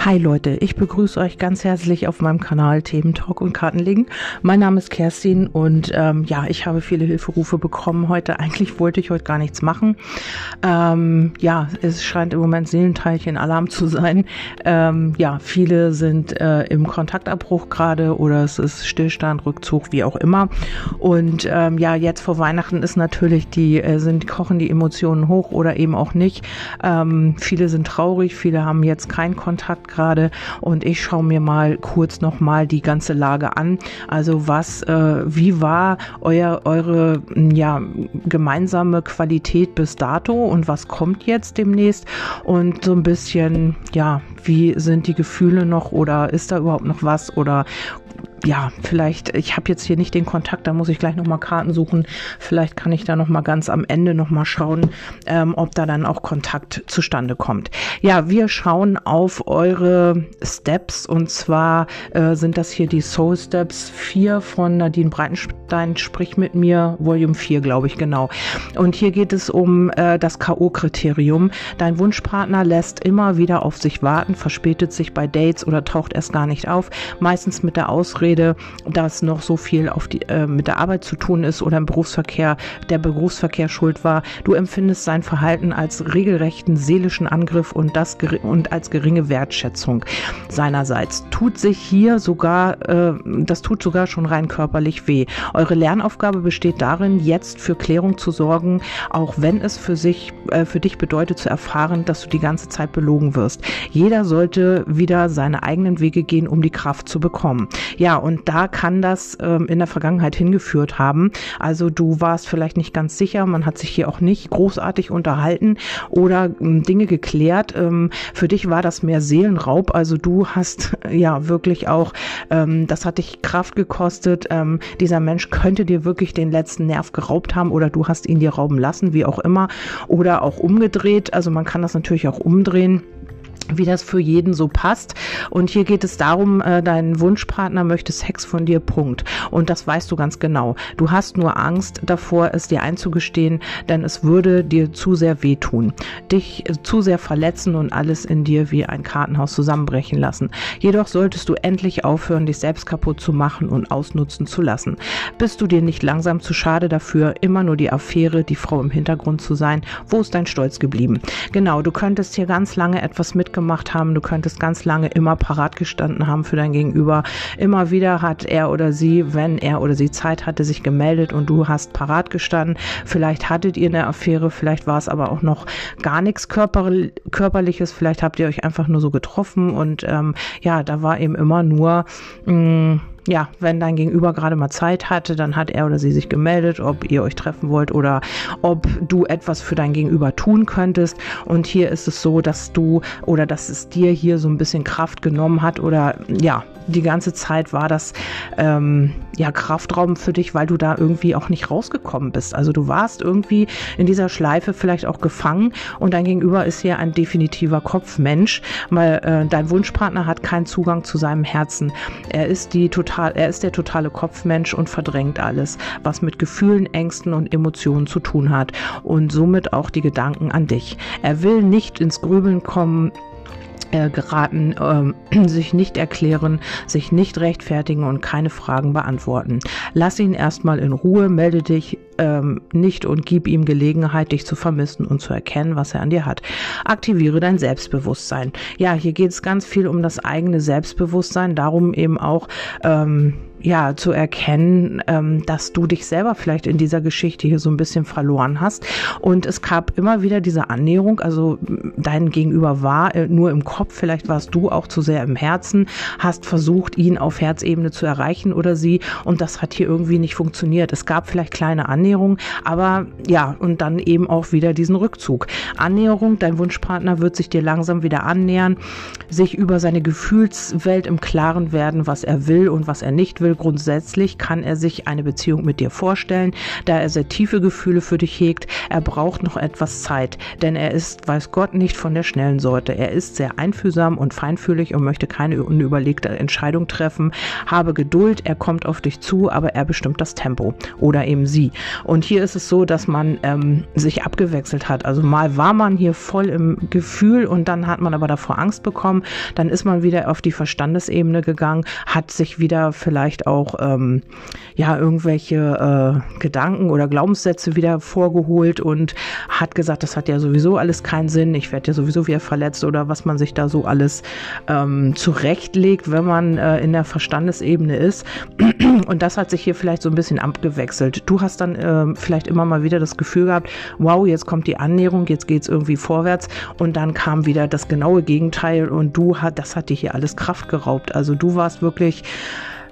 Hi Leute, ich begrüße euch ganz herzlich auf meinem Kanal Themen Talk und Kartenlegen. Mein Name ist Kerstin und ähm, ja, ich habe viele Hilferufe bekommen heute. Eigentlich wollte ich heute gar nichts machen. Ähm, ja, es scheint im Moment Seelenteilchen Alarm zu sein. Ähm, ja, viele sind äh, im Kontaktabbruch gerade oder es ist Stillstand, Rückzug, wie auch immer. Und ähm, ja, jetzt vor Weihnachten ist natürlich die äh, sind kochen die Emotionen hoch oder eben auch nicht. Ähm, viele sind traurig, viele haben jetzt keinen Kontakt gerade. Und ich schaue mir mal kurz nochmal die ganze Lage an. Also was, äh, wie war euer, eure ja, gemeinsame Qualität bis dato? Und was kommt jetzt demnächst? Und so ein bisschen, ja, wie sind die Gefühle noch oder ist da überhaupt noch was oder ja, vielleicht, ich habe jetzt hier nicht den Kontakt, da muss ich gleich nochmal Karten suchen. Vielleicht kann ich da nochmal ganz am Ende nochmal schauen, ähm, ob da dann auch Kontakt zustande kommt. Ja, wir schauen auf eure Steps und zwar äh, sind das hier die Soul Steps 4 von Nadine Breitenstein, Sprich mit mir, Volume 4, glaube ich, genau. Und hier geht es um äh, das K.O.-Kriterium. Dein Wunschpartner lässt immer wieder auf sich warten, verspätet sich bei Dates oder taucht erst gar nicht auf, meistens mit der Ausrede, dass noch so viel auf die, äh, mit der Arbeit zu tun ist oder im Berufsverkehr, der Berufsverkehr schuld war. Du empfindest sein Verhalten als regelrechten seelischen Angriff und das und als geringe Wertschätzung seinerseits. Tut sich hier sogar, äh, das tut sogar schon rein körperlich weh. Eure Lernaufgabe besteht darin, jetzt für Klärung zu sorgen, auch wenn es für sich, äh, für dich bedeutet zu erfahren, dass du die ganze Zeit belogen wirst. Jeder sollte wieder seine eigenen Wege gehen, um die Kraft zu bekommen. Ja, und da kann das ähm, in der Vergangenheit hingeführt haben. Also du warst vielleicht nicht ganz sicher, man hat sich hier auch nicht großartig unterhalten oder ähm, Dinge geklärt. Ähm, für dich war das mehr Seelenraub. Also du hast ja wirklich auch, ähm, das hat dich Kraft gekostet. Ähm, dieser Mensch könnte dir wirklich den letzten Nerv geraubt haben oder du hast ihn dir rauben lassen, wie auch immer. Oder auch umgedreht. Also man kann das natürlich auch umdrehen wie das für jeden so passt. Und hier geht es darum, äh, dein Wunschpartner möchte Sex von dir, Punkt. Und das weißt du ganz genau. Du hast nur Angst davor, es dir einzugestehen, denn es würde dir zu sehr wehtun, dich äh, zu sehr verletzen und alles in dir wie ein Kartenhaus zusammenbrechen lassen. Jedoch solltest du endlich aufhören, dich selbst kaputt zu machen und ausnutzen zu lassen. Bist du dir nicht langsam zu schade dafür, immer nur die Affäre, die Frau im Hintergrund zu sein? Wo ist dein Stolz geblieben? Genau, du könntest hier ganz lange etwas mitgebracht gemacht haben. Du könntest ganz lange immer parat gestanden haben für dein Gegenüber. Immer wieder hat er oder sie, wenn er oder sie Zeit hatte, sich gemeldet und du hast parat gestanden. Vielleicht hattet ihr eine Affäre, vielleicht war es aber auch noch gar nichts Körper körperliches. Vielleicht habt ihr euch einfach nur so getroffen und ähm, ja, da war eben immer nur mh, mm, ja, wenn dein Gegenüber gerade mal Zeit hatte, dann hat er oder sie sich gemeldet, ob ihr euch treffen wollt oder ob du etwas für dein Gegenüber tun könntest. Und hier ist es so, dass du oder dass es dir hier so ein bisschen Kraft genommen hat oder ja, die ganze Zeit war das ähm, ja Kraftraum für dich, weil du da irgendwie auch nicht rausgekommen bist. Also du warst irgendwie in dieser Schleife vielleicht auch gefangen und dein Gegenüber ist hier ein definitiver Kopfmensch, weil äh, dein Wunschpartner hat keinen Zugang zu seinem Herzen. Er ist die total total, er ist der totale Kopfmensch und verdrängt alles, was mit Gefühlen, Ängsten und Emotionen zu tun hat und somit auch die Gedanken an dich. Er will nicht ins Grübeln kommen, äh, geraten, ähm, sich nicht erklären, sich nicht rechtfertigen und keine Fragen beantworten. Lass ihn erstmal in Ruhe, melde dich ähm, nicht und gib ihm Gelegenheit, dich zu vermissen und zu erkennen, was er an dir hat. Aktiviere dein Selbstbewusstsein. Ja, hier geht es ganz viel um das eigene Selbstbewusstsein, darum eben auch ähm, ja, zu erkennen, ähm, dass du dich selber vielleicht in dieser Geschichte hier so ein bisschen verloren hast. Und es gab immer wieder diese Annäherung, also dein Gegenüber war äh, nur im Kopf, vielleicht warst du auch zu sehr im Herzen, hast versucht, ihn auf Herzebene zu erreichen oder sie und das hat hier irgendwie nicht funktioniert. Es gab vielleicht kleine Annäherungen, aber ja, und dann eben auch wieder diesen Rückzug. Annäherung, dein Wunschpartner wird sich dir langsam wieder annähern, sich über seine Gefühlswelt im Klaren werden, was er will und was er nicht will will. Grundsätzlich kann er sich eine Beziehung mit dir vorstellen, da er sehr tiefe Gefühle für dich hegt. Er braucht noch etwas Zeit, denn er ist, weiß Gott, nicht von der schnellen Sorte. Er ist sehr einfühlsam und feinfühlig und möchte keine unüberlegte Entscheidung treffen. Habe Geduld, er kommt auf dich zu, aber er bestimmt das Tempo oder eben sie. Und hier ist es so, dass man ähm, sich abgewechselt hat. Also mal war man hier voll im Gefühl und dann hat man aber davor Angst bekommen. Dann ist man wieder auf die Verstandesebene gegangen, hat sich wieder vielleicht auch ähm, ja irgendwelche äh, Gedanken oder Glaubenssätze wieder vorgeholt und hat gesagt, das hat ja sowieso alles keinen Sinn. Ich werde ja sowieso wieder verletzt oder was man sich da so alles ähm, zurechtlegt, wenn man äh, in der Verstandesebene ist. Und das hat sich hier vielleicht so ein bisschen abgewechselt. Du hast dann äh, vielleicht immer mal wieder das Gefühl gehabt, wow, jetzt kommt die Annäherung, jetzt geht es irgendwie vorwärts und dann kam wieder das genaue Gegenteil und du hat, das hat dir hier alles Kraft geraubt. Also du warst wirklich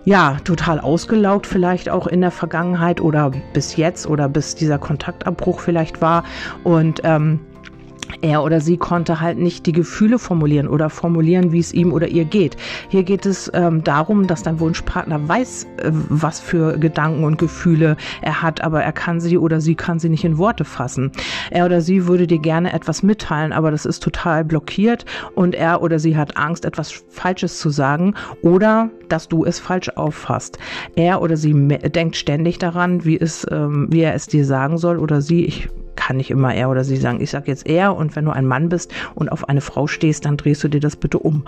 ja, total ausgelaugt vielleicht auch in der Vergangenheit oder bis jetzt oder bis dieser Kontaktabbruch vielleicht war. Und ähm, er oder sie konnte halt nicht die Gefühle formulieren oder formulieren, wie es ihm oder ihr geht. Hier geht es ähm, darum, dass dein Wunschpartner weiß, äh, was für Gedanken und Gefühle er hat, aber er kann sie oder sie kann sie nicht in Worte fassen. Er oder sie würde dir gerne etwas mitteilen, aber das ist total blockiert und er oder sie hat Angst, etwas Falsches zu sagen oder dass du es falsch auffasst. Er oder sie denkt ständig daran, wie es, ähm, wie er es dir sagen soll oder sie. Ich kann nicht immer er oder sie sagen. Ich sage jetzt er und wenn du ein Mann bist und auf eine Frau stehst, dann drehst du dir das bitte um.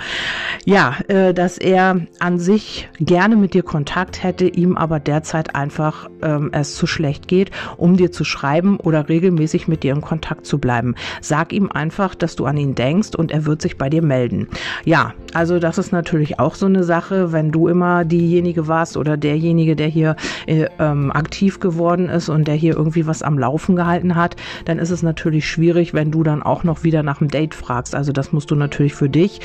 Ja, äh, dass er an sich gerne mit dir Kontakt hätte, ihm aber derzeit einfach ähm, es zu schlecht geht, um dir zu schreiben oder regelmäßig mit dir in Kontakt zu bleiben. Sag ihm einfach, dass du an ihn denkst und er wird sich bei dir melden. Ja, also das ist natürlich auch so eine Sache, wenn du immer diejenige warst oder derjenige, der hier äh, ähm, aktiv geworden ist und der hier irgendwie was am Laufen gehalten hat, dann ist es natürlich schwierig, wenn du dann auch noch wieder nach dem Date fragst. Also das musst du natürlich für dich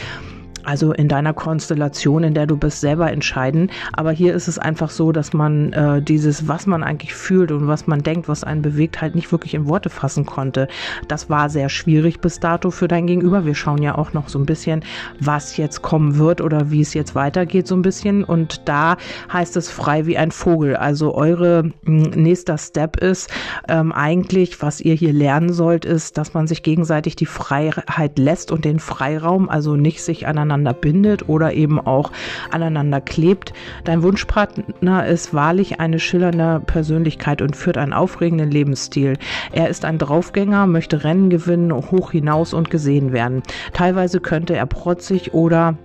also in deiner Konstellation, in der du bist, selber entscheiden. Aber hier ist es einfach so, dass man äh, dieses, was man eigentlich fühlt und was man denkt, was einen bewegt, halt nicht wirklich in Worte fassen konnte. Das war sehr schwierig bis dato für dein Gegenüber. Wir schauen ja auch noch so ein bisschen, was jetzt kommen wird oder wie es jetzt weitergeht, so ein bisschen. Und da heißt es frei wie ein Vogel. Also eure nächster Step ist ähm, eigentlich, was ihr hier lernen sollt, ist, dass man sich gegenseitig die Freiheit lässt und den Freiraum, also nicht sich aneinander aneinander bindet oder eben auch aneinander klebt. Dein Wunschpartner ist wahrlich eine schillernde Persönlichkeit und führt einen aufregenden Lebensstil. Er ist ein Draufgänger, möchte Rennen gewinnen, hoch hinaus und gesehen werden. Teilweise könnte er protzig oder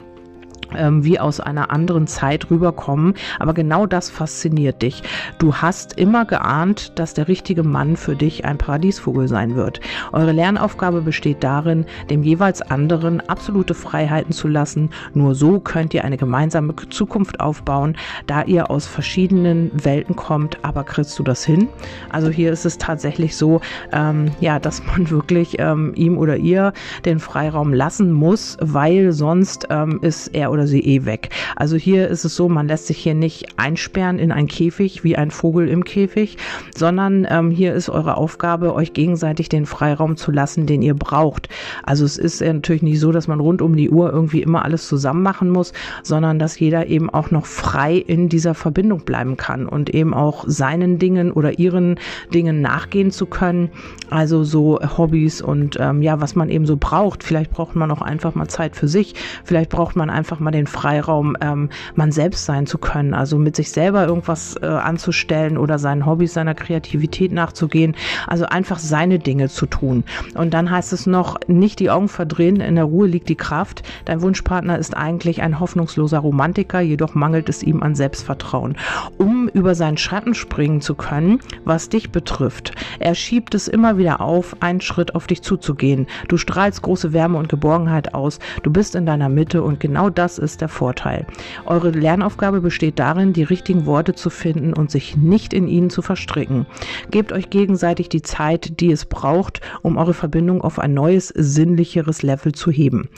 ähm, wie aus einer anderen Zeit rüberkommen. Aber genau das fasziniert dich. Du hast immer geahnt, dass der richtige Mann für dich ein Paradiesvogel sein wird. Eure Lernaufgabe besteht darin, dem jeweils anderen absolute Freiheiten zu lassen. Nur so könnt ihr eine gemeinsame Zukunft aufbauen, da ihr aus verschiedenen Welten kommt. Aber kriegst du das hin? Also hier ist es tatsächlich so, ähm, ja, dass man wirklich ähm, ihm oder ihr den Freiraum lassen muss, weil sonst ähm, ist er oder oder sie eh weg. Also hier ist es so, man lässt sich hier nicht einsperren in einen Käfig wie ein Vogel im Käfig, sondern ähm, hier ist eure Aufgabe, euch gegenseitig den Freiraum zu lassen, den ihr braucht. Also es ist natürlich nicht so, dass man rund um die Uhr irgendwie immer alles zusammen machen muss, sondern dass jeder eben auch noch frei in dieser Verbindung bleiben kann und eben auch seinen Dingen oder ihren Dingen nachgehen zu können. Also so Hobbys und ähm, ja, was man eben so braucht. Vielleicht braucht man auch einfach mal Zeit für sich. Vielleicht braucht man einfach mal mal den Freiraum, ähm, man selbst sein zu können, also mit sich selber irgendwas äh, anzustellen oder seinen Hobbys, seiner Kreativität nachzugehen, also einfach seine Dinge zu tun. Und dann heißt es noch, nicht die Augen verdrehen, in der Ruhe liegt die Kraft. Dein Wunschpartner ist eigentlich ein hoffnungsloser Romantiker, jedoch mangelt es ihm an Selbstvertrauen. Um über seinen Schatten springen zu können, was dich betrifft, er schiebt es immer wieder auf, einen Schritt auf dich zuzugehen. Du strahlst große Wärme und Geborgenheit aus, du bist in deiner Mitte und genau das ist der Vorteil. Eure Lernaufgabe besteht darin, die richtigen Worte zu finden und sich nicht in ihnen zu verstricken. Gebt euch gegenseitig die Zeit, die es braucht, um eure Verbindung auf ein neues, sinnlicheres Level zu heben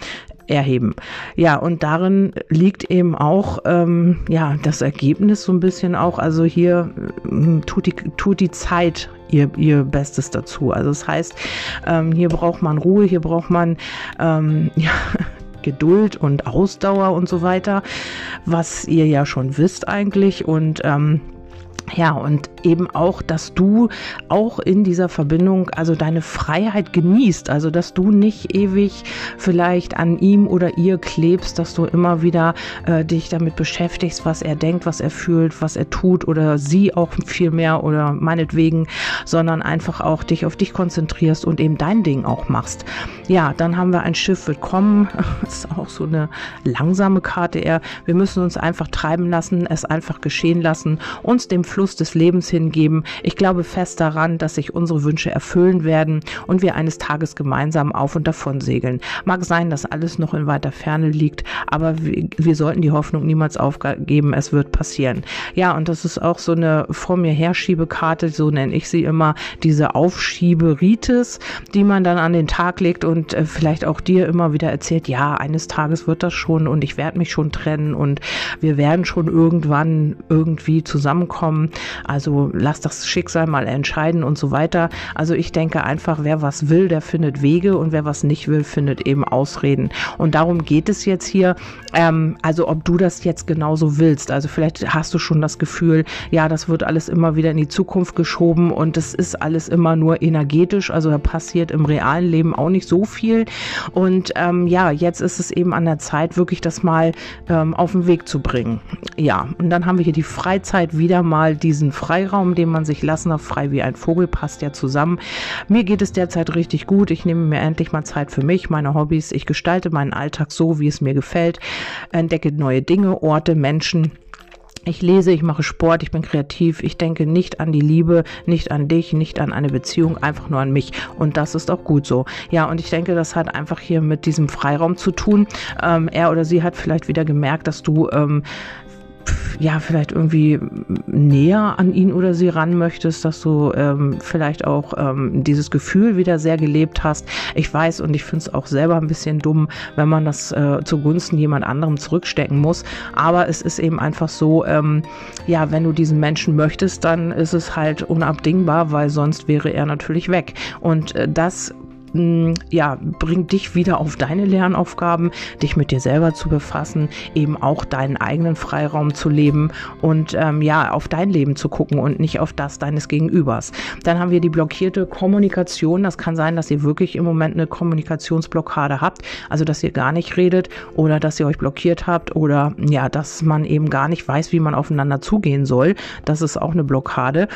erheben. Ja, und darin liegt eben auch ähm, ja das Ergebnis so ein bisschen auch. Also hier äh, tut die tut die Zeit ihr, ihr Bestes dazu. Also das heißt, ähm, hier braucht man Ruhe, hier braucht man ähm, ja, Geduld und Ausdauer und so weiter, was ihr ja schon wisst eigentlich. Und ähm, ja, und eben auch, dass du auch in dieser Verbindung also deine Freiheit genießt, also dass du nicht ewig vielleicht an ihm oder ihr klebst, dass du immer wieder äh, dich damit beschäftigst, was er denkt, was er fühlt, was er tut oder sie auch viel mehr oder meinetwegen, sondern einfach auch dich auf dich konzentrierst und eben dein Ding auch machst. Ja, dann haben wir ein Schiff wird kommen, das ist auch so eine langsame Karte eher. Wir müssen uns einfach treiben lassen, es einfach geschehen lassen, uns dem Fluss des Lebens hingeben. Ich glaube fest daran, dass sich unsere Wünsche erfüllen werden und wir eines Tages gemeinsam auf und davon segeln. Mag sein, dass alles noch in weiter Ferne liegt, aber wir, wir sollten die Hoffnung niemals aufgeben, es wird passieren. Ja, und das ist auch so eine vor mir Herschiebekarte, so nenne ich sie immer, diese Aufschieberitis, die man dann an den Tag legt und äh, vielleicht auch dir immer wieder erzählt, ja, eines Tages wird das schon und ich werde mich schon trennen und wir werden schon irgendwann irgendwie zusammenkommen. Also lass das Schicksal mal entscheiden und so weiter. Also ich denke einfach, wer was will, der findet Wege und wer was nicht will, findet eben Ausreden. Und darum geht es jetzt hier. Ähm, also ob du das jetzt genauso willst. Also vielleicht hast du schon das Gefühl, ja, das wird alles immer wieder in die Zukunft geschoben und es ist alles immer nur energetisch. Also da passiert im realen Leben auch nicht so viel. Und ähm, ja, jetzt ist es eben an der Zeit, wirklich das mal ähm, auf den Weg zu bringen. Ja, und dann haben wir hier die Freizeit wieder mal diese diesen Freiraum, den man sich lassen darf, frei wie ein Vogel, passt ja zusammen. Mir geht es derzeit richtig gut. Ich nehme mir endlich mal Zeit für mich, meine Hobbys. Ich gestalte meinen Alltag so, wie es mir gefällt, entdecke neue Dinge, Orte, Menschen. Ich lese, ich mache Sport, ich bin kreativ, ich denke nicht an die Liebe, nicht an dich, nicht an eine Beziehung, einfach nur an mich. Und das ist auch gut so. Ja, und ich denke, das hat einfach hier mit diesem Freiraum zu tun. Ähm, er oder sie hat vielleicht wieder gemerkt, dass du ähm, ja, vielleicht irgendwie näher an ihn oder sie ran möchtest, dass du ähm, vielleicht auch ähm, dieses Gefühl wieder sehr gelebt hast. Ich weiß und ich finde es auch selber ein bisschen dumm, wenn man das äh, zugunsten jemand anderem zurückstecken muss. Aber es ist eben einfach so, ähm, ja, wenn du diesen Menschen möchtest, dann ist es halt unabdingbar, weil sonst wäre er natürlich weg. Und äh, das ja, bringt dich wieder auf deine Lernaufgaben, dich mit dir selber zu befassen, eben auch deinen eigenen Freiraum zu leben und ähm, ja, auf dein Leben zu gucken und nicht auf das deines Gegenübers. Dann haben wir die blockierte Kommunikation. Das kann sein, dass ihr wirklich im Moment eine Kommunikationsblockade habt, also dass ihr gar nicht redet oder dass ihr euch blockiert habt oder ja, dass man eben gar nicht weiß, wie man aufeinander zugehen soll. Das ist auch eine Blockade.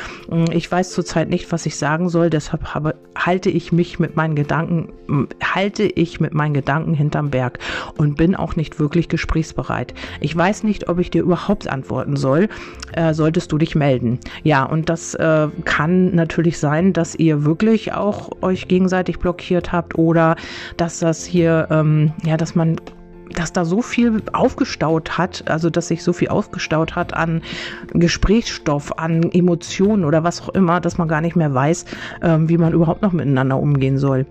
Ich weiß zurzeit nicht, was ich sagen soll, deshalb habe, halte ich mich mit meinen Gedanken, halte ich mit meinen Gedanken hinterm Berg und bin auch nicht wirklich gesprächsbereit. Ich weiß nicht, ob ich dir überhaupt antworten soll, äh, solltest du dich melden. Ja, und das äh, kann natürlich sein, dass ihr wirklich auch euch gegenseitig blockiert habt oder dass das hier, ähm, ja, dass man dass da so viel aufgestaut hat, also dass sich so viel aufgestaut hat an Gesprächsstoff, an Emotionen oder was auch immer, dass man gar nicht mehr weiß, ähm, wie man überhaupt noch miteinander umgehen soll.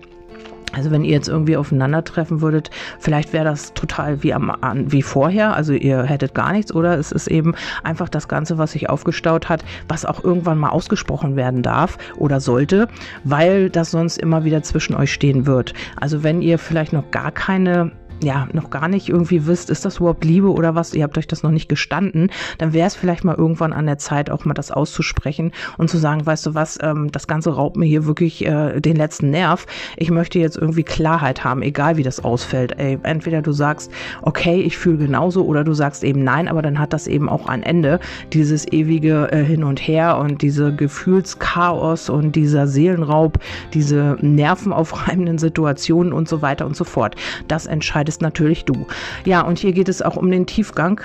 Also wenn ihr jetzt irgendwie aufeinandertreffen würdet, vielleicht wäre das total wie am wie vorher, also ihr hättet gar nichts oder es ist eben einfach das Ganze, was sich aufgestaut hat, was auch irgendwann mal ausgesprochen werden darf oder sollte, weil das sonst immer wieder zwischen euch stehen wird. Also wenn ihr vielleicht noch gar keine ja, noch gar nicht irgendwie wisst, ist das überhaupt Liebe oder was, ihr habt euch das noch nicht gestanden, dann wäre es vielleicht mal irgendwann an der Zeit, auch mal das auszusprechen und zu sagen, weißt du was, ähm, das Ganze raubt mir hier wirklich äh, den letzten Nerv. Ich möchte jetzt irgendwie Klarheit haben, egal wie das ausfällt. Ey, entweder du sagst, okay, ich fühle genauso, oder du sagst eben nein, aber dann hat das eben auch ein Ende, dieses ewige äh, Hin und Her und diese Gefühlschaos und dieser Seelenraub, diese nervenaufreibenden Situationen und so weiter und so fort. Das entscheidet entscheidest natürlich du. Ja, und hier geht es auch um den Tiefgang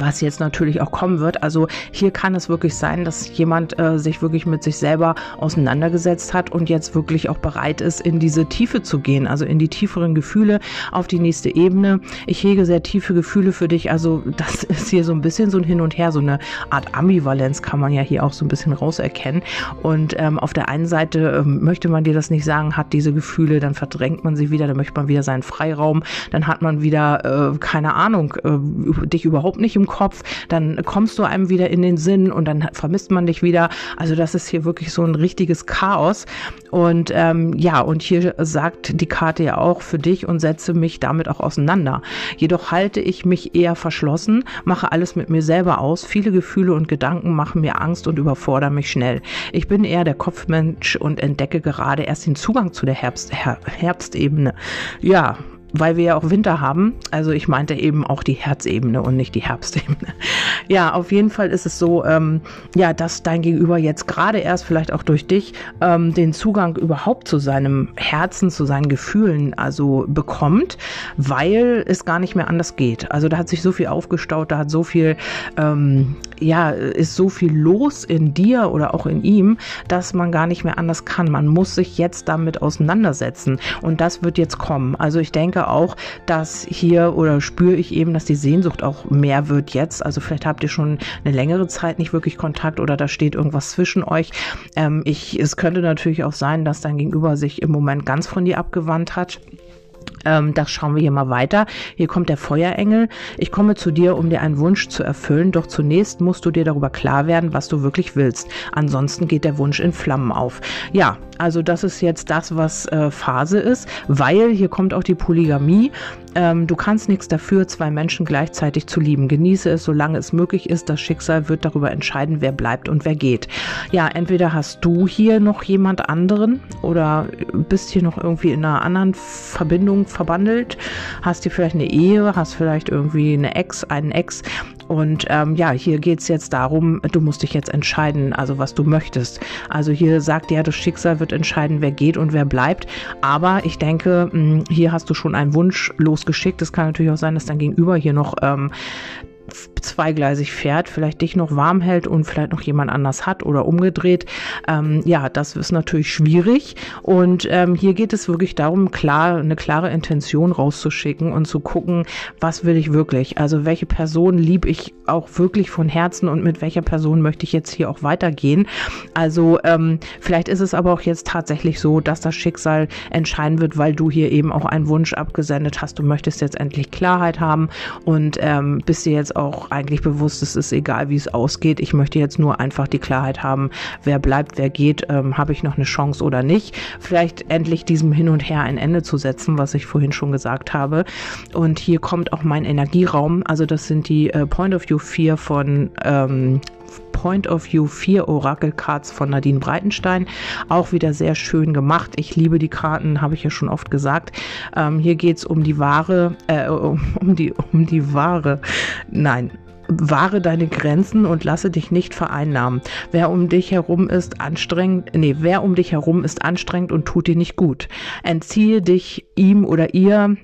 was jetzt natürlich auch kommen wird. Also hier kann es wirklich sein, dass jemand äh, sich wirklich mit sich selber auseinandergesetzt hat und jetzt wirklich auch bereit ist, in diese Tiefe zu gehen, also in die tieferen Gefühle, auf die nächste Ebene. Ich hege sehr tiefe Gefühle für dich. Also das ist hier so ein bisschen so ein Hin und Her, so eine Art Ambivalenz kann man ja hier auch so ein bisschen rauserkennen. Und ähm, auf der einen Seite ähm, möchte man dir das nicht sagen, hat diese Gefühle, dann verdrängt man sie wieder, dann möchte man wieder seinen Freiraum, dann hat man wieder, äh, keine Ahnung, äh, dich überhaupt nicht im im Kopf, dann kommst du einem wieder in den Sinn und dann vermisst man dich wieder. Also das ist hier wirklich so ein richtiges Chaos. Und ähm, ja, und hier sagt die Karte ja auch für dich und setze mich damit auch auseinander. Jedoch halte ich mich eher verschlossen, mache alles mit mir selber aus. Viele Gefühle und Gedanken machen mir Angst und überfordern mich schnell. Ich bin eher der Kopfmensch und entdecke gerade erst den Zugang zu der Herbst, Her Herbstebene. Ja, weil wir ja auch Winter haben. Also ich meinte eben auch die Herzebene und nicht die Herbstebene. Ja, auf jeden Fall ist es so, ähm, ja, dass dein Gegenüber jetzt gerade erst vielleicht auch durch dich ähm, den Zugang überhaupt zu seinem Herzen, zu seinen Gefühlen also bekommt, weil es gar nicht mehr anders geht. Also da hat sich so viel aufgestaut, da hat so viel, ähm, ja, ist so viel los in dir oder auch in ihm, dass man gar nicht mehr anders kann. Man muss sich jetzt damit auseinandersetzen und das wird jetzt kommen. Also ich denke, auch, dass hier oder spüre ich eben, dass die Sehnsucht auch mehr wird jetzt. Also vielleicht habt ihr schon eine längere Zeit nicht wirklich Kontakt oder da steht irgendwas zwischen euch. Ähm, ich, es könnte natürlich auch sein, dass dein Gegenüber sich im Moment ganz von dir abgewandt hat. Ähm, das schauen wir hier mal weiter. Hier kommt der Feuerengel. Ich komme zu dir, um dir einen Wunsch zu erfüllen, doch zunächst musst du dir darüber klar werden, was du wirklich willst. Ansonsten geht der Wunsch in Flammen auf. Ja, also das ist jetzt das, was äh, Phase ist, weil hier kommt auch die Polygamie. Ähm, du kannst nichts dafür, zwei Menschen gleichzeitig zu lieben. Genieße es, solange es möglich ist. Das Schicksal wird darüber entscheiden, wer bleibt und wer geht. Ja, entweder hast du hier noch jemand anderen oder bist hier noch irgendwie in einer anderen Verbindung verbandelt, hast hier vielleicht eine Ehe, hast vielleicht irgendwie eine Ex, einen Ex und ähm, ja, hier geht es jetzt darum, du musst dich jetzt entscheiden, also was du möchtest. Also hier sagt ja, das Schicksal wird entscheiden, wer geht und wer bleibt. Aber ich denke, mh, hm, hier hast du schon einen Wunsch losgeschickt. Es kann natürlich auch sein, dass dein Gegenüber hier noch ähm, zweigleisig fährt, vielleicht dich noch warm hält und vielleicht noch jemand anders hat oder umgedreht. Ähm, ja, das ist natürlich schwierig. Und ähm, hier geht es wirklich darum, klar, eine klare Intention rauszuschicken und zu gucken, was will ich wirklich? Also welche Person liebe ich auch wirklich von Herzen und mit welcher Person möchte ich jetzt hier auch weitergehen? Also ähm, vielleicht ist es aber auch jetzt tatsächlich so, dass das Schicksal entscheiden wird, weil du hier eben auch einen Wunsch abgesendet hast. Du möchtest jetzt endlich Klarheit haben und ähm, bist dir jetzt auch auch eigentlich bewusst, es ist egal, wie es ausgeht. Ich möchte jetzt nur einfach die Klarheit haben, wer bleibt, wer geht, ähm, habe ich noch eine Chance oder nicht. Vielleicht endlich diesem Hin und Her ein Ende zu setzen, was ich vorhin schon gesagt habe. Und hier kommt auch mein Energieraum. Also das sind die äh, Point of View 4 von ähm, Point of View 4 Oracle Cards von Nadine Breitenstein. Auch wieder sehr schön gemacht. Ich liebe die Karten, habe ich ja schon oft gesagt. Ähm, hier geht es um die Ware, äh, um, die, um die Ware. Nein, wahre deine Grenzen und lasse dich nicht vereinnahmen. Wer um dich herum ist anstrengend, nee, wer um dich herum ist anstrengend und tut dir nicht gut. Entziehe dich ihm oder ihr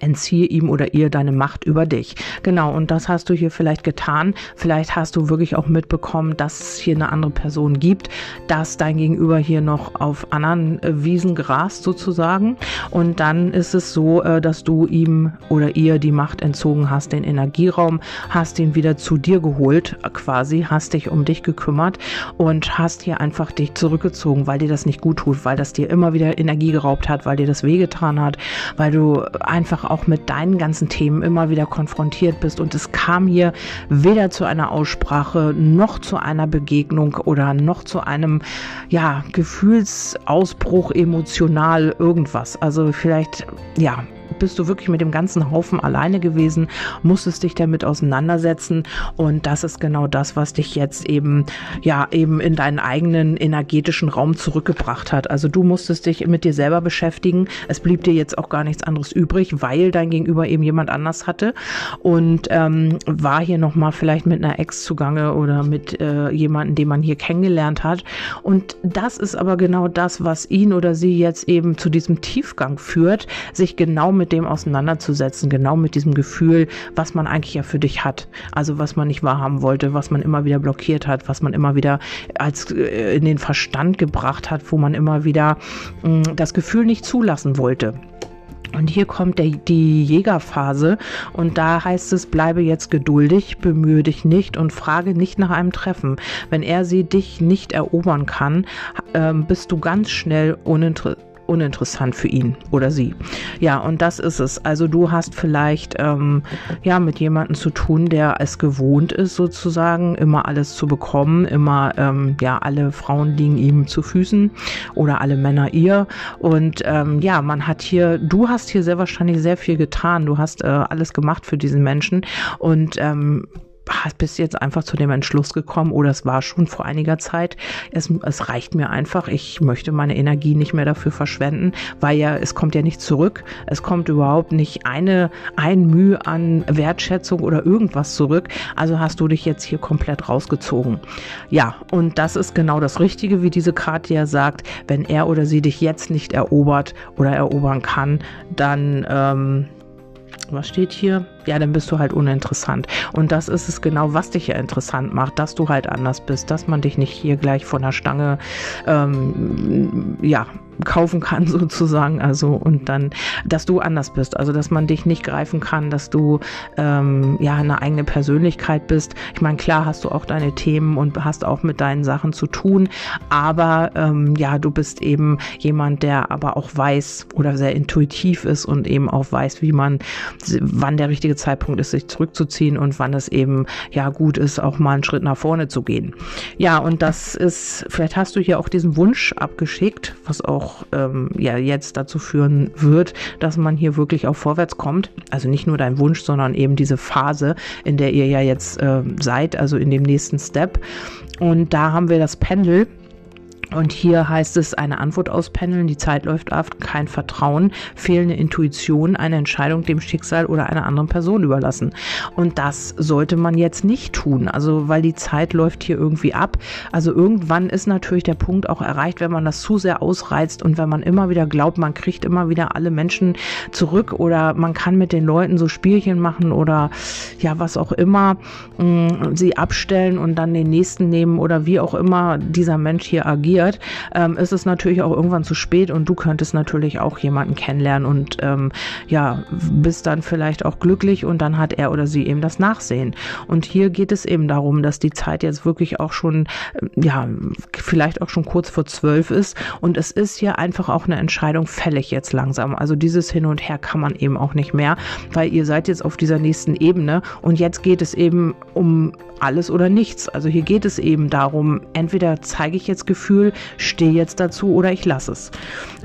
entziehe ihm oder ihr deine Macht über dich. Genau, und das hast du hier vielleicht getan. Vielleicht hast du wirklich auch mitbekommen, dass es hier eine andere Person gibt, dass dein Gegenüber hier noch auf anderen äh, Wiesen grast sozusagen. Und dann ist es so, äh, dass du ihm oder ihr die Macht entzogen hast, den Energieraum, hast ihn wieder zu dir geholt, quasi, hast dich um dich gekümmert und hast hier einfach dich zurückgezogen, weil dir das nicht gut tut, weil das dir immer wieder Energie geraubt hat, weil dir das wehgetan hat, weil du einfach einfach auch mit deinen ganzen Themen immer wieder konfrontiert bist. Und es kam hier weder zu einer Aussprache noch zu einer Begegnung oder noch zu einem ja, Gefühlsausbruch emotional irgendwas. Also vielleicht, ja, bist du wirklich mit dem ganzen Haufen alleine gewesen, musstest dich damit auseinandersetzen und das ist genau das, was dich jetzt eben, ja, eben in deinen eigenen energetischen Raum zurückgebracht hat. Also du musstest dich mit dir selber beschäftigen. Es blieb dir jetzt auch gar nichts anderes übrig, weil dein Gegenüber eben jemand anders hatte und ähm, war hier nochmal vielleicht mit einer Ex zugange oder mit äh, jemandem, den man hier kennengelernt hat. Und das ist aber genau das, was ihn oder sie jetzt eben zu diesem Tiefgang führt, sich genau mit dem auseinanderzusetzen, genau mit diesem Gefühl, was man eigentlich ja für dich hat. Also was man nicht wahrhaben wollte, was man immer wieder blockiert hat, was man immer wieder als äh, in den Verstand gebracht hat, wo man immer wieder mh, mm, das Gefühl nicht zulassen wollte. Und hier kommt der, die Jägerphase und da heißt es, bleibe jetzt geduldig, bemühe dich nicht und frage nicht nach einem Treffen. Wenn er sie dich nicht erobern kann, äh, bist du ganz schnell uninteressant uninteressant für ihn oder sie. Ja, und das ist es. Also du hast vielleicht ähm, ja mit jemandem zu tun, der es gewohnt ist, sozusagen immer alles zu bekommen, immer ähm, ja alle Frauen liegen ihm zu Füßen oder alle Männer ihr. Und ähm, ja, man hat hier, du hast hier sehr wahrscheinlich sehr viel getan. Du hast äh, alles gemacht für diesen Menschen und ähm, bist jetzt einfach zu dem Entschluss gekommen, oder es war schon vor einiger Zeit, es, es reicht mir einfach, ich möchte meine Energie nicht mehr dafür verschwenden, weil ja, es kommt ja nicht zurück, es kommt überhaupt nicht eine, ein Mühe an Wertschätzung oder irgendwas zurück, also hast du dich jetzt hier komplett rausgezogen. Ja, und das ist genau das Richtige, wie diese Karte ja sagt, wenn er oder sie dich jetzt nicht erobert oder erobern kann, dann, ähm, was steht hier? Ja, dann bist du halt uninteressant. Und das ist es genau, was dich ja interessant macht, dass du halt anders bist, dass man dich nicht hier gleich von der Stange, ähm, ja, kaufen kann sozusagen, also und dann, dass du anders bist, also dass man dich nicht greifen kann, dass du ähm, ja eine eigene Persönlichkeit bist. Ich meine, klar hast du auch deine Themen und hast auch mit deinen Sachen zu tun, aber ähm, ja, du bist eben jemand, der aber auch weiß oder sehr intuitiv ist und eben auch weiß, wie man, wann der richtige Zeitpunkt ist, sich zurückzuziehen und wann es eben ja gut ist, auch mal einen Schritt nach vorne zu gehen. Ja, und das ist, vielleicht hast du hier auch diesen Wunsch abgeschickt, was auch auch ähm, ja jetzt dazu führen wird, dass man hier wirklich auch vorwärts kommt. Also nicht nur dein Wunsch, sondern eben diese Phase, in der ihr ja jetzt äh, seid, also in dem nächsten Step. Und da haben wir das Pendel. Und hier heißt es eine Antwort auspendeln, die Zeit läuft ab, kein Vertrauen, fehlende Intuition, eine Entscheidung dem Schicksal oder einer anderen Person überlassen. Und das sollte man jetzt nicht tun, also weil die Zeit läuft hier irgendwie ab. Also irgendwann ist natürlich der Punkt auch erreicht, wenn man das zu sehr ausreizt und wenn man immer wieder glaubt, man kriegt immer wieder alle Menschen zurück oder man kann mit den Leuten so Spielchen machen oder ja, was auch immer, mh, sie abstellen und dann den nächsten nehmen oder wie auch immer dieser Mensch hier agiert passiert, ähm, ist es natürlich auch irgendwann zu spät und du könntest natürlich auch jemanden kennenlernen und ähm, ja, bist dann vielleicht auch glücklich und dann hat er oder sie eben das Nachsehen. Und hier geht es eben darum, dass die Zeit jetzt wirklich auch schon, äh, ja, vielleicht auch schon kurz vor zwölf ist und es ist hier einfach auch eine Entscheidung fällig jetzt langsam. Also dieses Hin und Her kann man eben auch nicht mehr, weil ihr seid jetzt auf dieser nächsten Ebene und jetzt geht es eben um alles oder nichts. Also hier geht es eben darum, entweder zeige ich jetzt Gefühl, stehe jetzt dazu oder ich lasse es.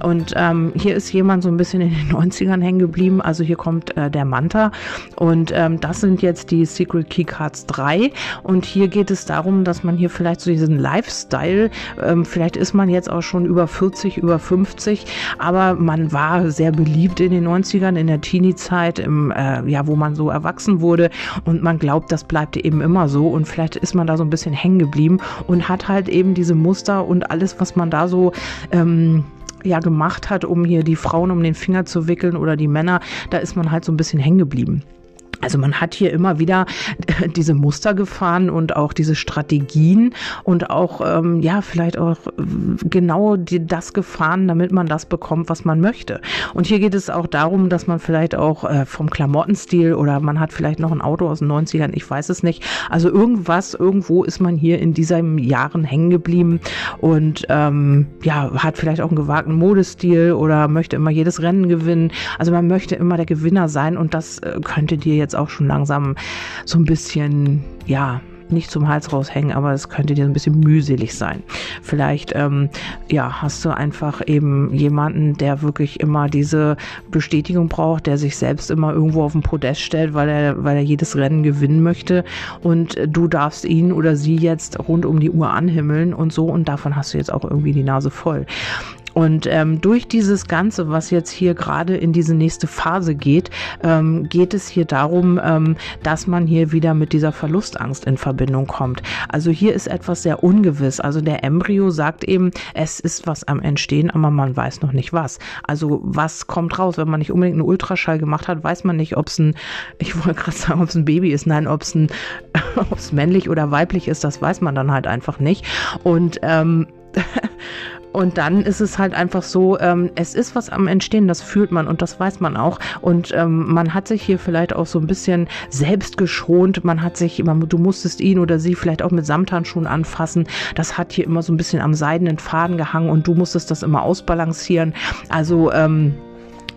Und ähm, hier ist jemand so ein bisschen in den 90ern hängen geblieben. Also hier kommt äh, der Manta und ähm, das sind jetzt die Secret Key Cards 3 und hier geht es darum, dass man hier vielleicht so diesen Lifestyle, ähm, vielleicht ist man jetzt auch schon über 40, über 50, aber man war sehr beliebt in den 90ern, in der Teenie-Zeit, im, äh, ja, wo man so erwachsen wurde und man glaubt, das bleibt eben immer so und vielleicht ist man da so ein bisschen hängen geblieben und hat halt eben diese Muster und alles, was man da so ähm, ja gemacht hat, um hier die Frauen um den Finger zu wickeln oder die Männer, da ist man halt so ein bisschen hängen geblieben. Also man hat hier immer wieder äh, diese Muster gefahren und auch diese Strategien und auch, ähm, ja, vielleicht auch äh, genau die, das gefahren, damit man das bekommt, was man möchte. Und hier geht es auch darum, dass man vielleicht auch äh, vom Klamottenstil oder man hat vielleicht noch ein Auto aus den 90ern, ich weiß es nicht. Also irgendwas, irgendwo ist man hier in diesen Jahren hängen geblieben und ähm, ja, hat vielleicht auch einen gewagten Modestil oder möchte immer jedes Rennen gewinnen. Also man möchte immer der Gewinner sein und das äh, könnte dir jetzt auch schon langsam so ein bisschen, ja, nicht zum Hals raushängen, aber es könnte dir ein bisschen mühselig sein. Vielleicht, ähm, ja, hast du einfach eben jemanden, der wirklich immer diese Bestätigung braucht, der sich selbst immer irgendwo auf den Podest stellt, weil er, weil er jedes Rennen gewinnen möchte und du darfst ihn oder sie jetzt rund um die Uhr anhimmeln und so und davon hast du jetzt auch irgendwie die Nase voll. Und ähm, durch dieses Ganze, was jetzt hier gerade in diese nächste Phase geht, ähm, geht es hier darum, ähm, dass man hier wieder mit dieser Verlustangst in Verbindung kommt. Also hier ist etwas sehr ungewiss. Also der Embryo sagt eben, es ist was am Entstehen, aber man weiß noch nicht was. Also was kommt raus? Wenn man nicht unbedingt einen Ultraschall gemacht hat, weiß man nicht, ob es ein, ich wollte gerade sagen, ob es ein Baby ist. Nein, ob es ein, ob es männlich oder weiblich ist, das weiß man dann halt einfach nicht. Und ähm, und dann ist es halt einfach so, ähm, es ist was am Entstehen, das fühlt man und das weiß man auch. Und ähm, man hat sich hier vielleicht auch so ein bisschen selbst geschont. Man hat sich immer, du musstest ihn oder sie vielleicht auch mit Samthandschuhen anfassen. Das hat hier immer so ein bisschen am seidenen Faden gehangen und du musstest das immer ausbalancieren. Also, ähm,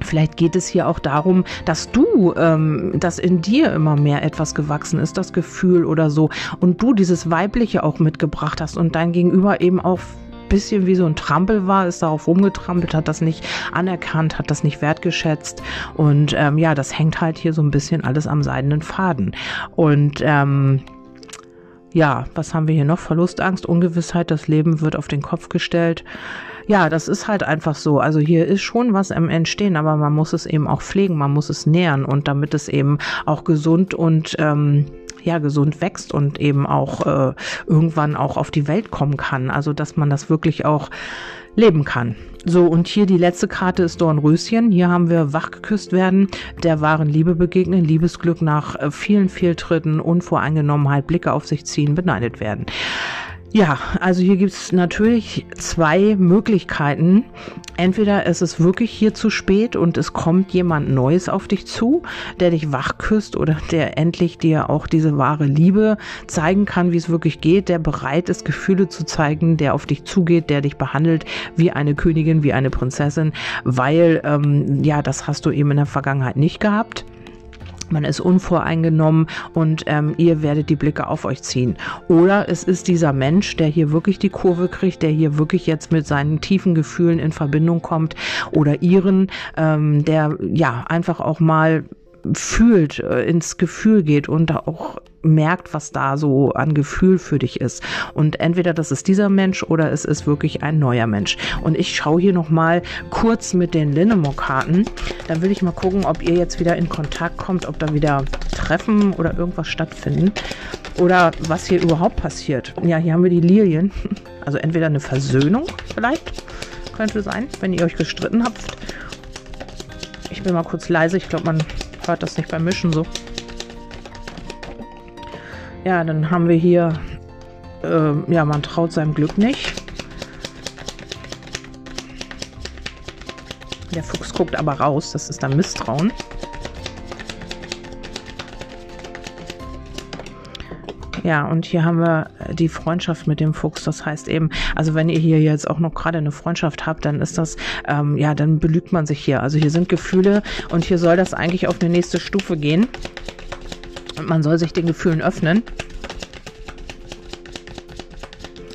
Vielleicht geht es hier auch darum, dass du, ähm, dass in dir immer mehr etwas gewachsen ist, das Gefühl oder so, und du dieses Weibliche auch mitgebracht hast und dein Gegenüber eben auch bisschen wie so ein Trampel war, ist darauf rumgetrampelt, hat das nicht anerkannt, hat das nicht wertgeschätzt. Und ähm, ja, das hängt halt hier so ein bisschen alles am seidenen Faden. Und ähm, ja, was haben wir hier noch? Verlustangst, Ungewissheit, das Leben wird auf den Kopf gestellt. Ja, das ist halt einfach so. Also hier ist schon was im Entstehen, aber man muss es eben auch pflegen, man muss es nähern und damit es eben auch gesund und ähm, ja gesund wächst und eben auch äh, irgendwann auch auf die Welt kommen kann. Also dass man das wirklich auch leben kann. So, und hier die letzte Karte ist Dornröschen. Hier haben wir wachgeküsst werden, der wahren Liebe begegnen, Liebesglück nach äh, vielen Fehltritten, Unvoreingenommenheit, Blicke auf sich ziehen, beneidet werden. Ja, also hier gibt es natürlich zwei Möglichkeiten. Entweder ist es wirklich hier zu spät und es kommt jemand Neues auf dich zu, der dich wachküsst oder der endlich dir auch diese wahre Liebe zeigen kann, wie es wirklich geht, der bereit ist, Gefühle zu zeigen, der auf dich zugeht, der dich behandelt wie eine Königin, wie eine Prinzessin, weil ähm, ja, das hast du eben in der Vergangenheit nicht gehabt. Man ist unvoreingenommen und ähm, ihr werdet die Blicke auf euch ziehen. Oder es ist dieser Mensch, der hier wirklich die Kurve kriegt, der hier wirklich jetzt mit seinen tiefen Gefühlen in Verbindung kommt oder ihren, ähm, der ja einfach auch mal fühlt, äh, ins Gefühl geht und auch merkt, was da so an Gefühl für dich ist. Und entweder das ist dieser Mensch oder es ist wirklich ein neuer Mensch. Und ich schaue hier nochmal kurz mit den Linnemore-Karten. Dann will ich mal gucken, ob ihr jetzt wieder in Kontakt kommt, ob da wieder Treffen oder irgendwas stattfinden. Oder was hier überhaupt passiert. Ja, hier haben wir die Lilien. Also entweder eine Versöhnung vielleicht, könnte sein, wenn ihr euch gestritten habt. Ich bin mal kurz leise. Ich glaube, man hört das nicht beim Mischen so. Ja, dann haben wir hier, äh, ja, man traut seinem Glück nicht. Der Fuchs guckt aber raus, das ist dann Misstrauen. Ja, und hier haben wir die Freundschaft mit dem Fuchs. Das heißt eben, also wenn ihr hier jetzt auch noch gerade eine Freundschaft habt, dann ist das, ähm, ja, dann belügt man sich hier. Also hier sind Gefühle und hier soll das eigentlich auf eine nächste Stufe gehen. Und man soll sich den Gefühlen öffnen.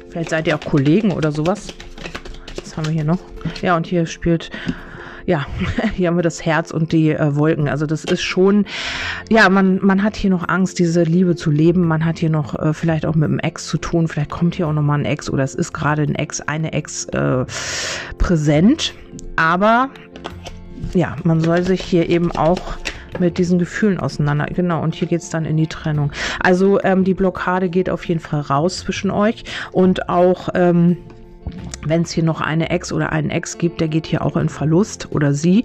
Vielleicht seid ihr auch Kollegen oder sowas. Was haben wir hier noch? Ja, und hier spielt ja, hier haben wir das Herz und die äh, Wolken. Also das ist schon, ja, man, man hat hier noch Angst, diese Liebe zu leben. Man hat hier noch äh, vielleicht auch mit einem Ex zu tun. Vielleicht kommt hier auch nochmal ein Ex oder es ist gerade ein Ex, eine Ex äh, präsent. Aber ja, man soll sich hier eben auch mit diesen Gefühlen auseinander. Genau, und hier geht es dann in die Trennung. Also ähm, die Blockade geht auf jeden Fall raus zwischen euch und auch ähm, wenn es hier noch eine Ex oder einen Ex gibt, der geht hier auch in Verlust oder sie.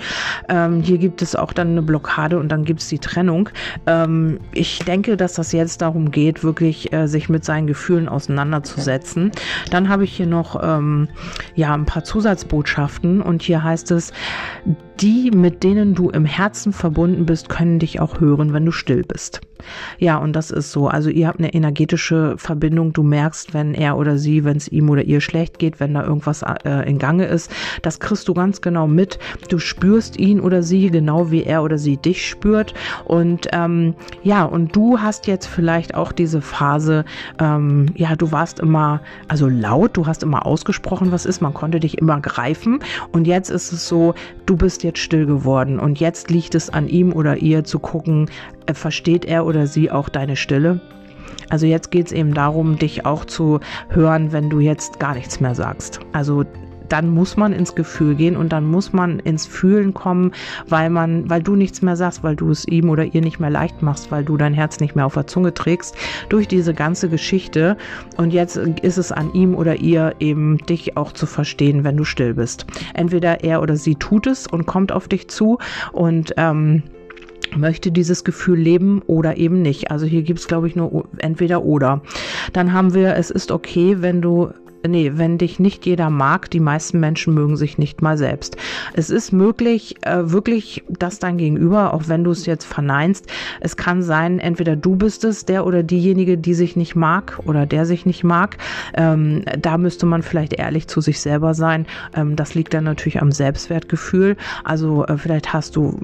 Ähm, hier gibt es auch dann eine Blockade und dann gibt es die Trennung. Ähm, ich denke, dass das jetzt darum geht, wirklich äh, sich mit seinen Gefühlen auseinanderzusetzen. Dann habe ich hier noch ähm, ja ein paar Zusatzbotschaften und hier heißt es, die, mit denen du im Herzen verbunden bist, können dich auch hören, wenn du still bist. Ja, und das ist so. Also ihr habt eine energetische Verbindung. Du merkst, wenn er oder sie, wenn es ihm oder ihr schlecht geht, wenn da irgendwas äh, in Gange ist. Das kriegst du ganz genau mit. Du spürst ihn oder sie genau wie er oder sie dich spürt. Und ähm, ja, und du hast jetzt vielleicht auch diese Phase, ähm, ja, du warst immer, also laut, du hast immer ausgesprochen, was ist, man konnte dich immer greifen. Und jetzt ist es so, du bist jetzt still geworden. Und jetzt liegt es an ihm oder ihr zu gucken, äh, versteht er oder sie auch deine Stille? Also jetzt geht es eben darum, dich auch zu hören, wenn du jetzt gar nichts mehr sagst. Also dann muss man ins Gefühl gehen und dann muss man ins Fühlen kommen, weil man, weil du nichts mehr sagst, weil du es ihm oder ihr nicht mehr leicht machst, weil du dein Herz nicht mehr auf der Zunge trägst durch diese ganze Geschichte. Und jetzt ist es an ihm oder ihr eben dich auch zu verstehen, wenn du still bist. Entweder er oder sie tut es und kommt auf dich zu und ähm, möchte dieses Gefühl leben oder eben nicht. Also hier gibt es, glaube ich, nur entweder oder. Dann haben wir, es ist okay, wenn du nee, wenn dich nicht jeder mag, die meisten Menschen mögen sich nicht mal selbst. Es ist möglich, äh, wirklich, dass dein Gegenüber, auch wenn du es jetzt verneinst, es kann sein, entweder du bist es, der oder diejenige, die sich nicht mag oder der sich nicht mag. Ähm, da müsste man vielleicht ehrlich zu sich selber sein. Ähm, das liegt dann natürlich am Selbstwertgefühl. Also äh, vielleicht hast du,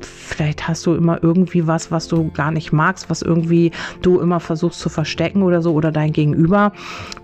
vielleicht hast du immer irgendwie was, was du gar nicht magst, was irgendwie du immer versuchst zu verstecken oder so oder dein Gegenüber.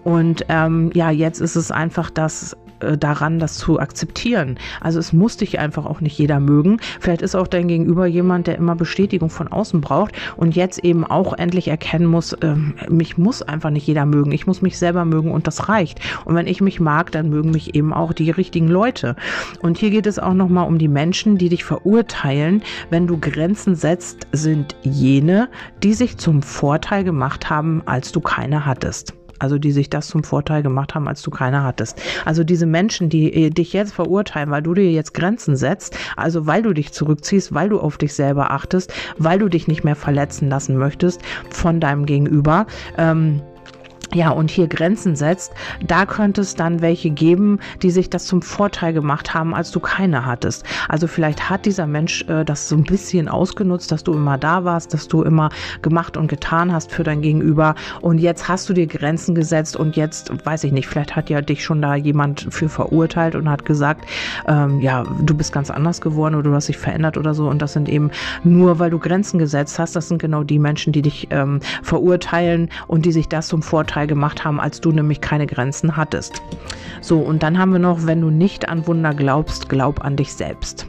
Und ähm, ja, jetzt ist es einfach das äh, daran, das zu akzeptieren. Also es muss dich einfach auch nicht jeder mögen. Vielleicht ist auch dein Gegenüber jemand, der immer Bestätigung von außen braucht und jetzt eben auch endlich erkennen muss, ähm, mich muss einfach nicht jeder mögen. Ich muss mich selber mögen und das reicht. Und wenn ich mich mag, dann mögen mich eben auch die richtigen Leute. Und hier geht es auch nochmal um die Menschen, die dich verurteilen. Wenn du Grenzen setzt, sind jene, die sich zum Vorteil gemacht haben, als du keine hattest. Also die sich das zum Vorteil gemacht haben, als du keine hattest. Also diese Menschen, die äh, dich jetzt verurteilen, weil du dir jetzt Grenzen setzt, also weil du dich zurückziehst, weil du auf dich selber achtest, weil du dich nicht mehr verletzen lassen möchtest von deinem Gegenüber. Ähm, ja, und hier Grenzen setzt, da könnte es dann welche geben, die sich das zum Vorteil gemacht haben, als du keine hattest. Also vielleicht hat dieser Mensch äh, das so ein bisschen ausgenutzt, dass du immer da warst, dass du immer gemacht und getan hast für dein Gegenüber und jetzt hast du dir Grenzen gesetzt und jetzt, weiß ich nicht, vielleicht hat ja dich schon da jemand für verurteilt und hat gesagt, ähm, ja, du bist ganz anders geworden oder du hast dich verändert oder so und das sind eben nur, weil du Grenzen gesetzt hast, das sind genau die Menschen, die dich ähm, verurteilen und die sich das zum Vorteil Vorteil gemacht haben, als du nämlich keine Grenzen hattest. So, und dann haben wir noch, wenn du nicht an Wunder glaubst, glaub an dich selbst.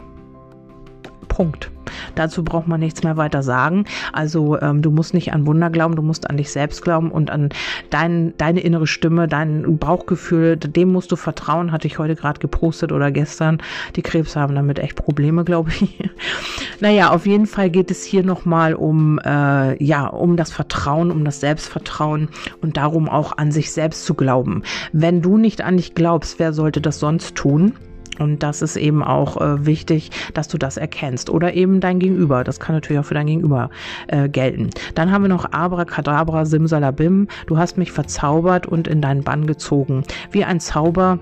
Punkt. Dazu braucht man nichts mehr weiter sagen. Also ähm, du musst nicht an Wunder glauben, du musst an dich selbst glauben und an dein, deine innere Stimme, dein Bauchgefühl, dem musst du vertrauen, hatte ich heute gerade gepostet oder gestern. Die Krebs haben damit echt Probleme, glaube ich. naja, auf jeden Fall geht es hier nochmal um, äh, ja, um das Vertrauen, um das Selbstvertrauen und darum auch an sich selbst zu glauben. Wenn du nicht an dich glaubst, wer sollte das sonst tun? Und das ist eben auch äh, wichtig, dass du das erkennst. Oder eben dein Gegenüber. Das kann natürlich auch für dein Gegenüber äh, gelten. Dann haben wir noch Abracadabra, Simsalabim. Du hast mich verzaubert und in deinen Bann gezogen. Wie ein Zauber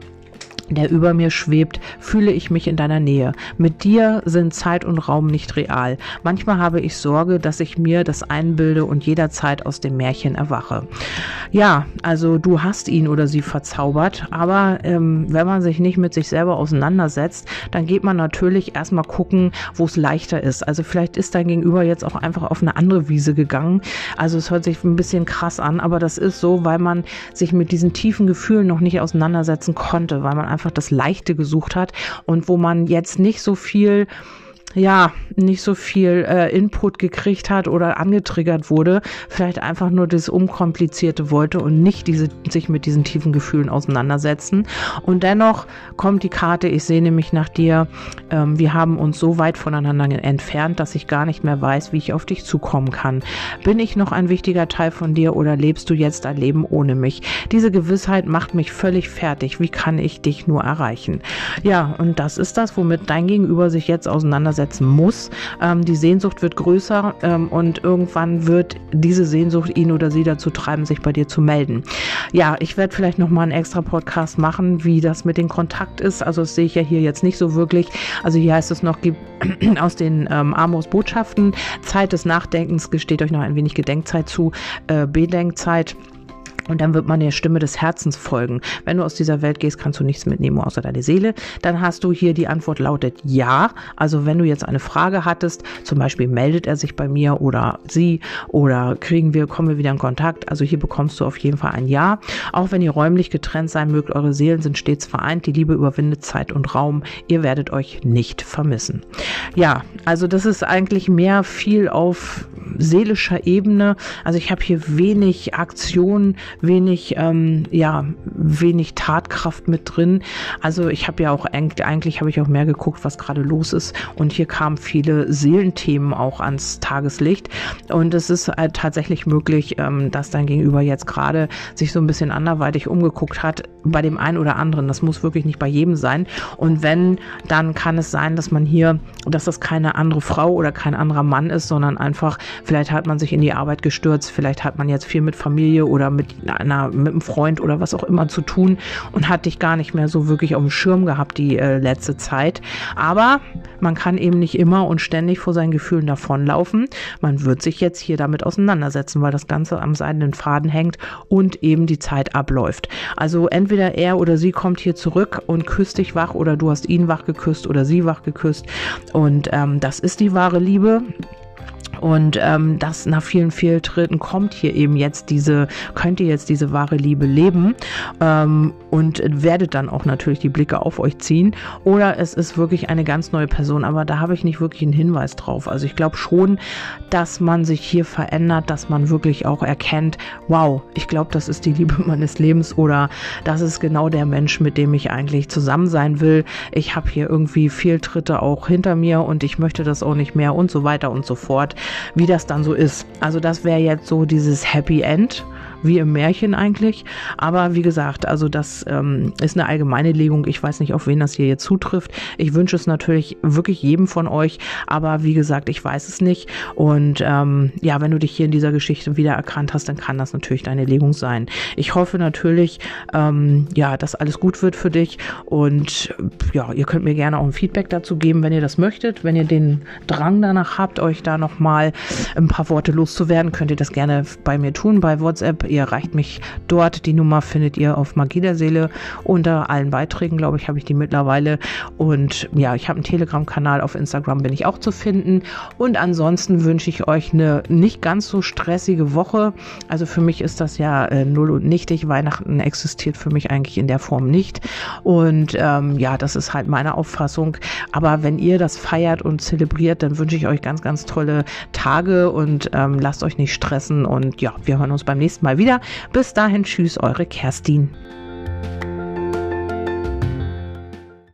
der über mir schwebt, fühle ich mich in deiner Nähe. Mit dir sind Zeit und Raum nicht real. Manchmal habe ich Sorge, dass ich mir das einbilde und jederzeit aus dem Märchen erwache. Ja, also du hast ihn oder sie verzaubert, aber ähm, wenn man sich nicht mit sich selber auseinandersetzt, dann geht man natürlich erstmal gucken, wo es leichter ist. Also vielleicht ist dein Gegenüber jetzt auch einfach auf eine andere Wiese gegangen. Also es hört sich ein bisschen krass an, aber das ist so, weil man sich mit diesen tiefen Gefühlen noch nicht auseinandersetzen konnte, weil man einfach das Leichte gesucht hat und wo man jetzt nicht so viel ja, nicht so viel äh, Input gekriegt hat oder angetriggert wurde, vielleicht einfach nur das Unkomplizierte wollte und nicht diese, sich mit diesen tiefen Gefühlen auseinandersetzen. Und dennoch kommt die Karte, ich sehne mich nach dir. Ähm, wir haben uns so weit voneinander entfernt, dass ich gar nicht mehr weiß, wie ich auf dich zukommen kann. Bin ich noch ein wichtiger Teil von dir oder lebst du jetzt ein Leben ohne mich? Diese Gewissheit macht mich völlig fertig. Wie kann ich dich nur erreichen? Ja, und das ist das, womit dein Gegenüber sich jetzt auseinandersetzt setzen muss. Ähm, die Sehnsucht wird größer ähm, und irgendwann wird diese Sehnsucht ihn oder sie dazu treiben, sich bei dir zu melden. Ja, ich werde vielleicht noch mal einen extra Podcast machen, wie das mit dem Kontakt ist. Also das sehe ich ja hier jetzt nicht so wirklich. Also hier heißt es noch, gibt aus den ähm, Amos Botschaften Zeit des Nachdenkens gesteht euch noch ein wenig Gedenkzeit zu, äh, Bedenkzeit. Und dann wird man der Stimme des Herzens folgen. Wenn du aus dieser Welt gehst, kannst du nichts mitnehmen außer deine Seele. Dann hast du hier die Antwort lautet ja. Also wenn du jetzt eine Frage hattest, zum Beispiel meldet er sich bei mir oder sie oder kriegen wir, kommen wir wieder in Kontakt. Also hier bekommst du auf jeden Fall ein Ja. Auch wenn ihr räumlich getrennt sein mögt, eure Seelen sind stets vereint. Die Liebe überwindet Zeit und Raum. Ihr werdet euch nicht vermissen. Ja, also das ist eigentlich mehr viel auf seelischer Ebene. Also ich habe hier wenig Aktion, wenig, ähm, ja, wenig Tatkraft mit drin. Also ich habe ja auch eigentlich, habe ich auch mehr geguckt, was gerade los ist. Und hier kamen viele Seelenthemen auch ans Tageslicht. Und es ist halt tatsächlich möglich, ähm, dass dein Gegenüber jetzt gerade sich so ein bisschen anderweitig umgeguckt hat bei dem einen oder anderen. Das muss wirklich nicht bei jedem sein. Und wenn, dann kann es sein, dass man hier, dass das keine andere Frau oder kein anderer Mann ist, sondern einfach, vielleicht hat man sich in die Arbeit gestürzt, vielleicht hat man jetzt viel mit Familie oder mit einer, mit einem Freund oder was auch immer zu tun und hat dich gar nicht mehr so wirklich auf dem Schirm gehabt die äh, letzte Zeit. Aber man kann eben nicht immer und ständig vor seinen Gefühlen davonlaufen. Man wird sich jetzt hier damit auseinandersetzen, weil das Ganze am seidenen Faden hängt und eben die Zeit abläuft. Also entweder er oder sie kommt hier zurück und küsst dich wach oder du hast ihn wach geküsst oder sie wach geküsst. Und ähm, das ist die wahre Liebe. Und ähm, das nach vielen Fehltritten kommt hier eben jetzt diese, könnt ihr jetzt diese wahre Liebe leben ähm, und werdet dann auch natürlich die Blicke auf euch ziehen. Oder es ist wirklich eine ganz neue Person, aber da habe ich nicht wirklich einen Hinweis drauf. Also ich glaube schon, dass man sich hier verändert, dass man wirklich auch erkennt, wow, ich glaube, das ist die Liebe meines Lebens oder das ist genau der Mensch, mit dem ich eigentlich zusammen sein will. Ich habe hier irgendwie Fehltritte auch hinter mir und ich möchte das auch nicht mehr und so weiter und so fort wie das dann so ist. Also das wäre jetzt so dieses Happy End wie im Märchen eigentlich. Aber wie gesagt, also das ähm, ist eine allgemeine Legung. Ich weiß nicht, auf wen das hier jetzt zutrifft. Ich wünsche es natürlich wirklich jedem von euch, aber wie gesagt, ich weiß es nicht. Und ähm, ja, wenn du dich hier in dieser Geschichte wieder erkannt hast, dann kann das natürlich deine Legung sein. Ich hoffe natürlich, ähm, ja, dass alles gut wird für dich. Und ja, ihr könnt mir gerne auch ein Feedback dazu geben, wenn ihr das möchtet. Wenn ihr den Drang danach habt, euch da nochmal ein paar Worte loszuwerden, könnt ihr das gerne bei mir tun, bei WhatsApp Ihr erreicht mich dort. Die Nummer findet ihr auf Magie der Seele. Unter allen Beiträgen, glaube ich, habe ich die mittlerweile. Und ja, ich habe einen Telegram-Kanal. Auf Instagram bin ich auch zu finden. Und ansonsten wünsche ich euch eine nicht ganz so stressige Woche. Also für mich ist das ja äh, null und nichtig. Weihnachten existiert für mich eigentlich in der Form nicht. Und ähm, ja, das ist halt meine Auffassung. Aber wenn ihr das feiert und zelebriert, dann wünsche ich euch ganz, ganz tolle Tage und ähm, lasst euch nicht stressen. Und ja, wir hören uns beim nächsten Mal wieder wieder. Bis dahin, tschüss, eure Kerstin.